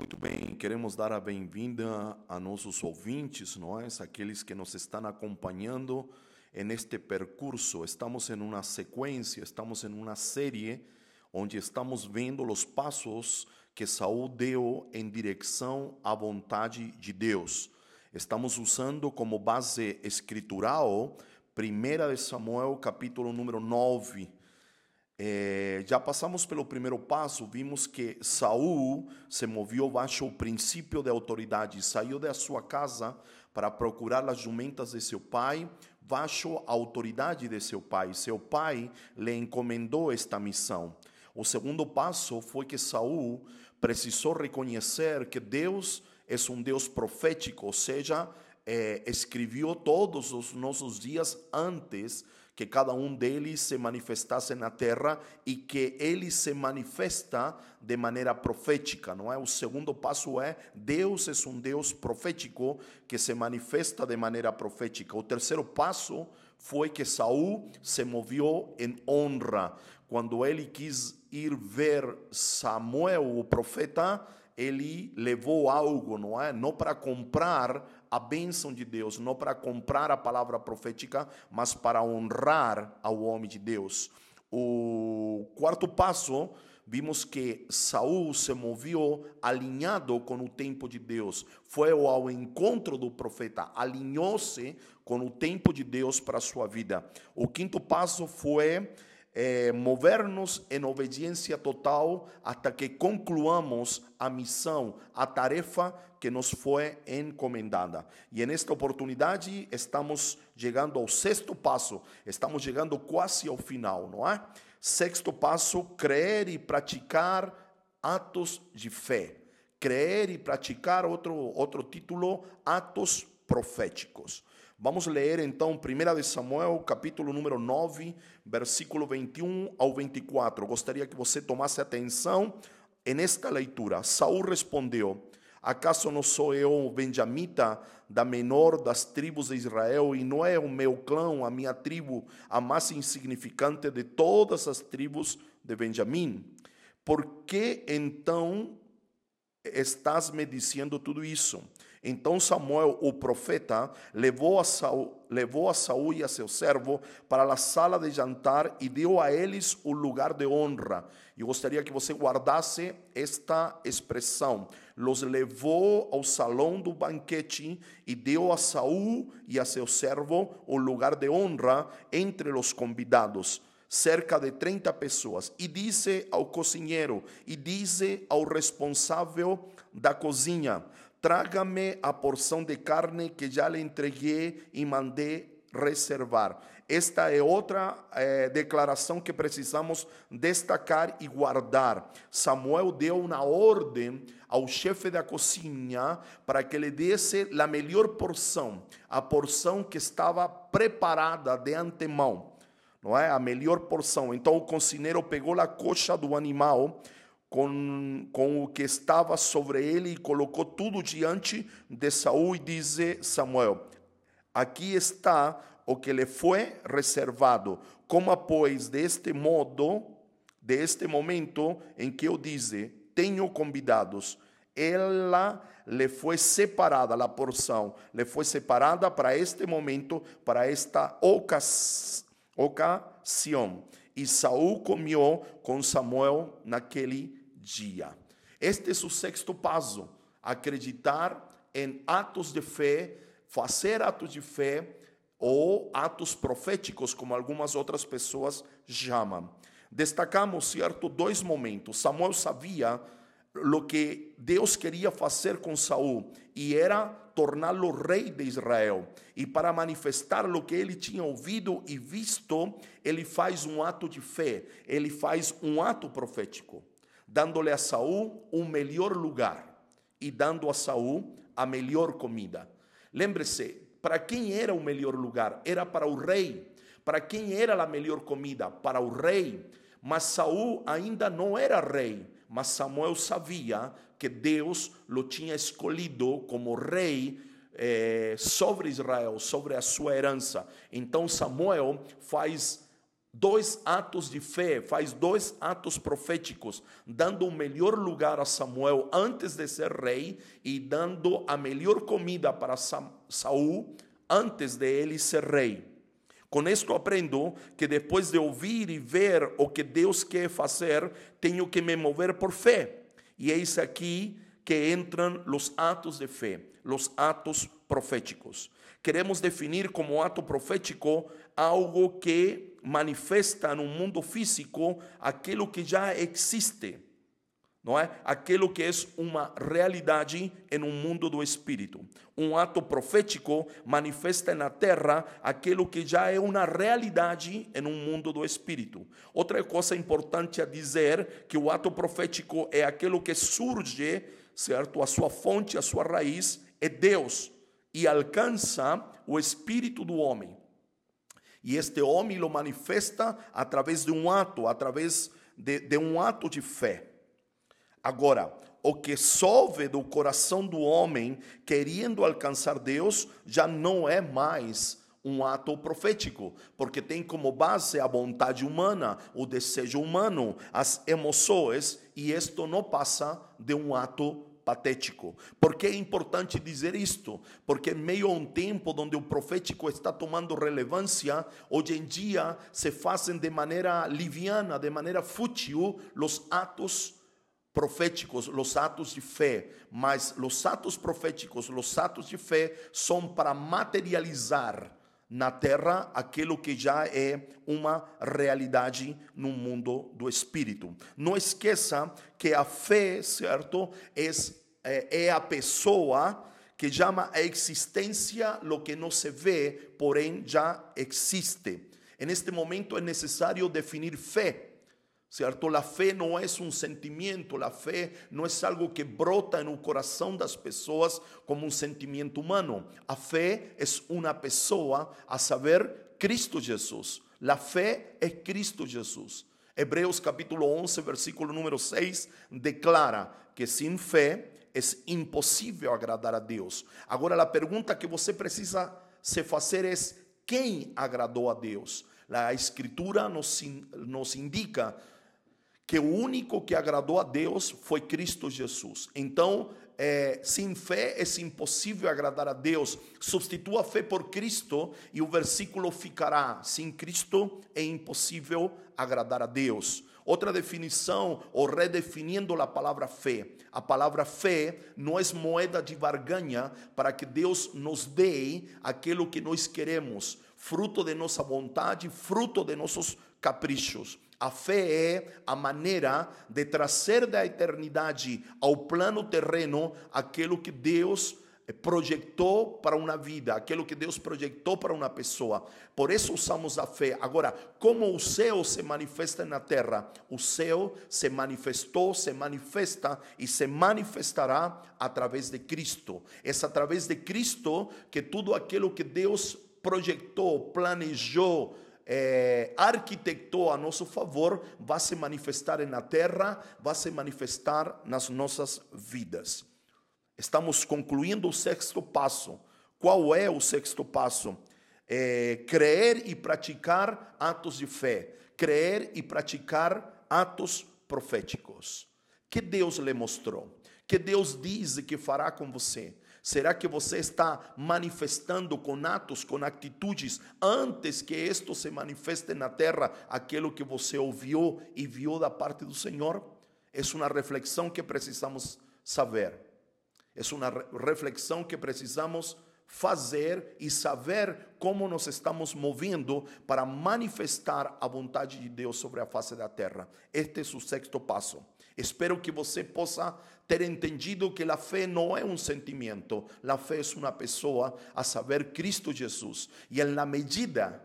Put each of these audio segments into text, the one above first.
Muito bem, queremos dar a bem-vinda a nossos ouvintes, é? Aqueles que nos estão acompanhando neste percurso. Estamos em uma sequência, estamos em uma série onde estamos vendo os passos que Saul deu em direção à vontade de Deus. Estamos usando como base escritural 1 Samuel capítulo número 9, já passamos pelo primeiro passo, vimos que Saul se moveu baixo o princípio de autoridade, saiu da sua casa para procurar as jumentas de seu pai, baixo a autoridade de seu pai. Seu pai lhe encomendou esta missão. O segundo passo foi que Saul precisou reconhecer que Deus é um Deus profético, ou seja, é, escreveu todos os nossos dias antes que cada um deles se manifestasse na terra e que ele se manifesta de maneira profética, não é? O segundo passo é Deus é um Deus profético que se manifesta de maneira profética. O terceiro passo foi que Saul se moveu em honra. Quando ele quis ir ver Samuel, o profeta, ele levou algo, não é? Não para comprar a bênção de Deus, não para comprar a palavra profética, mas para honrar ao homem de Deus. O quarto passo, vimos que Saul se moveu alinhado com o tempo de Deus, foi ao encontro do profeta, alinhou-se com o tempo de Deus para a sua vida. O quinto passo foi é, mover-nos em obediência total até que concluamos a missão, a tarefa que nos foi encomendada. E nesta oportunidade estamos chegando ao sexto passo, estamos chegando quase ao final, não é? Sexto passo: crer e praticar atos de fé. Crer e praticar, outro, outro título, atos proféticos. Vamos ler então 1 de Samuel, capítulo número 9, versículo 21 ao 24. Gostaria que você tomasse atenção nesta leitura. Saul respondeu: Acaso não sou eu benjamita da menor das tribos de Israel e não é o meu clã, a minha tribo, a mais insignificante de todas as tribos de Benjamim? Por que então estás me dizendo tudo isso? Então Samuel, o profeta, levou a Saul, levou a Saul e a seu servo para a sala de jantar e deu a eles o lugar de honra. Eu gostaria que você guardasse esta expressão. Los levou ao salão do banquete e deu a Saul e a seu servo o lugar de honra entre os convidados cerca de 30 pessoas, e disse ao cozinheiro, e disse ao responsável da cozinha: traga-me a porção de carne que já lhe entreguei e mandei reservar. Esta é outra é, declaração que precisamos destacar e guardar. Samuel deu uma ordem ao chefe da cozinha para que lhe desse a melhor porção, a porção que estava preparada de antemão, não é? A melhor porção. Então o cozinheiro pegou a coxa do animal com, com o que estava sobre ele e colocou tudo diante de Saul e disse Samuel: Aqui está o que lhe foi reservado. Coma, pois, deste modo, deste momento em que eu disse: Tenho convidados. Ela lhe foi separada, a porção lhe foi separada para este momento, para esta ocasião. E Saul comeu com Samuel naquele dia. Este é o sexto passo: acreditar em atos de fé, fazer atos de fé ou atos proféticos, como algumas outras pessoas chamam. Destacamos, certo, dois momentos. Samuel sabia o que Deus queria fazer com Saul e era torná-lo rei de Israel. E para manifestar o que ele tinha ouvido e visto, ele faz um ato de fé, ele faz um ato profético dando-lhe a Saul um melhor lugar e dando a Saul a melhor comida. Lembre-se, para quem era o melhor lugar? Era para o rei. Para quem era a melhor comida? Para o rei. Mas Saul ainda não era rei, mas Samuel sabia que Deus o tinha escolhido como rei eh, sobre Israel, sobre a sua herança. Então Samuel faz dois atos de fé, faz dois atos proféticos, dando o melhor lugar a Samuel antes de ser rei e dando a melhor comida para Saul antes de ele ser rei. Com isto aprendo que depois de ouvir e ver o que Deus quer fazer, tenho que me mover por fé. E eis aqui que entram os atos de fé, os atos proféticos. Queremos definir como ato profético algo que manifesta no mundo físico aquilo que já existe, não é? Aquilo que é uma realidade em um mundo do espírito. Um ato profético manifesta na terra aquilo que já é uma realidade em um mundo do espírito. Outra coisa importante a dizer que o ato profético é aquilo que surge, certo? A sua fonte, a sua raiz é Deus e alcança o espírito do homem. E este homem lo manifesta através de um ato, através de, de um ato de fé. Agora, o que sobe do coração do homem querendo alcançar Deus já não é mais um ato profético, porque tem como base a vontade humana, o desejo humano, as emoções, e isto não passa de um ato patético. Por que é importante dizer isto? Porque em meio a um tempo onde o profético está tomando relevância, hoje em dia se fazem de maneira liviana, de maneira fútil, os atos proféticos, os atos de fé, mas os atos proféticos, os atos de fé são para materializar na terra aquilo que já é uma realidade no mundo do espírito. Não esqueça que a fé, certo, é, é, é a pessoa que chama a existência lo que não se vê, porém já existe. En este momento é necessário definir fé. ¿Cierto? La fe no es un sentimiento, la fe no es algo que brota en el corazón de las personas como un sentimiento humano. La fe es una persona, a saber, Cristo Jesús. La fe es Cristo Jesús. Hebreos capítulo 11, versículo número 6, declara que sin fe es imposible agradar a Deus. Agora, a pergunta que você precisa se fazer é: quem agradou a Deus? A Escritura nos, nos indica que o único que agradou a Deus foi Cristo Jesus. Então, é, sem fé é impossível agradar a Deus. Substitua a fé por Cristo e o versículo ficará: sem Cristo é impossível agradar a Deus. Outra definição, ou redefinindo a palavra fé. A palavra fé não é moeda de barganha para que Deus nos dê aquilo que nós queremos, fruto de nossa vontade, fruto de nossos caprichos. A fé é a maneira de trazer da eternidade ao plano terreno aquilo que Deus projetou para uma vida, aquilo que Deus projetou para uma pessoa. Por isso usamos a fé. Agora, como o céu se manifesta na terra? O céu se manifestou, se manifesta e se manifestará através de Cristo. É através de Cristo que tudo aquilo que Deus projetou, planejou, é, arquitetou a nosso favor vai se manifestar na terra, vai se manifestar nas nossas vidas. Estamos concluindo o sexto passo. Qual é o sexto passo? É, crer e praticar atos de fé. Crer e praticar atos proféticos. Que Deus lhe mostrou. Que Deus diz que fará com você. Será que você está manifestando com atos, com atitudes, antes que isto se manifeste na terra, aquilo que você ouviu e viu da parte do Senhor? É uma reflexão que precisamos saber. É uma reflexão que precisamos fazer e saber como nos estamos movendo para manifestar a vontade de Deus sobre a face da terra. Este é o sexto passo. Espero que você possa ter entendido que a fé não é um sentimento, a fé é uma pessoa, a saber, Cristo Jesus. E na medida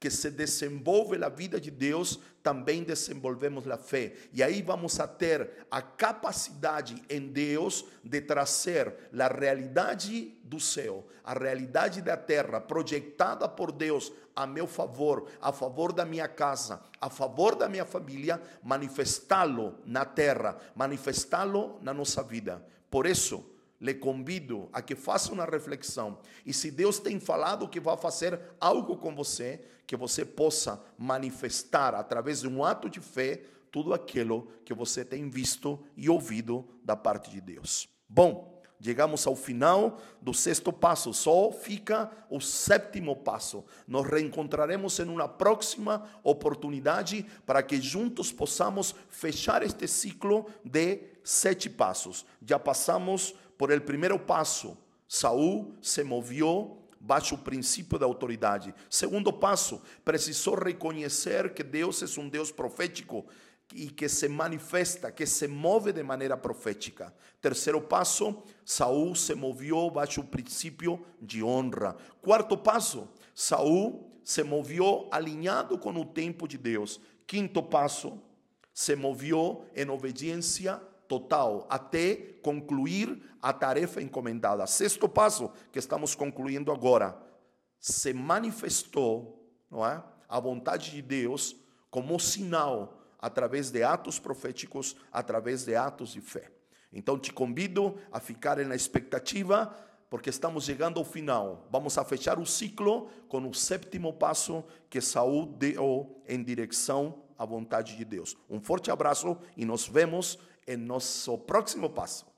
que se desenvolve a vida de Deus, também desenvolvemos a fé. E aí vamos a ter a capacidade em Deus de trazer a realidade do céu, a realidade da terra, projetada por Deus a meu favor, a favor da minha casa, a favor da minha família, manifestá-lo na terra, manifestá-lo na nossa vida. Por isso, lhe convido a que faça uma reflexão. E se Deus tem falado que vai fazer algo com você, que você possa manifestar através de um ato de fé tudo aquilo que você tem visto e ouvido da parte de Deus. Bom, chegamos ao final do sexto passo, só fica o sétimo passo. Nos reencontraremos em uma próxima oportunidade para que juntos possamos fechar este ciclo de sete passos. Já passamos por el primeiro passo. Saul se moveu baixo o princípio da autoridade. Segundo passo, precisou reconhecer que Deus é um Deus profético e que se manifesta, que se move de maneira profética. Terceiro passo, Saul se moveu baixo o princípio de honra. Quarto passo, Saul se moveu alinhado com o tempo de Deus. Quinto passo, se moveu em obediência total até concluir a tarefa encomendada. Sexto passo que estamos concluindo agora, se manifestou, não é? A vontade de Deus como sinal através de atos proféticos, através de atos de fé. Então te convido a ficar na expectativa, porque estamos chegando ao final. Vamos a fechar o ciclo com o sétimo passo que Saul deu em direção à vontade de Deus. Um forte abraço e nos vemos em nosso próximo passo.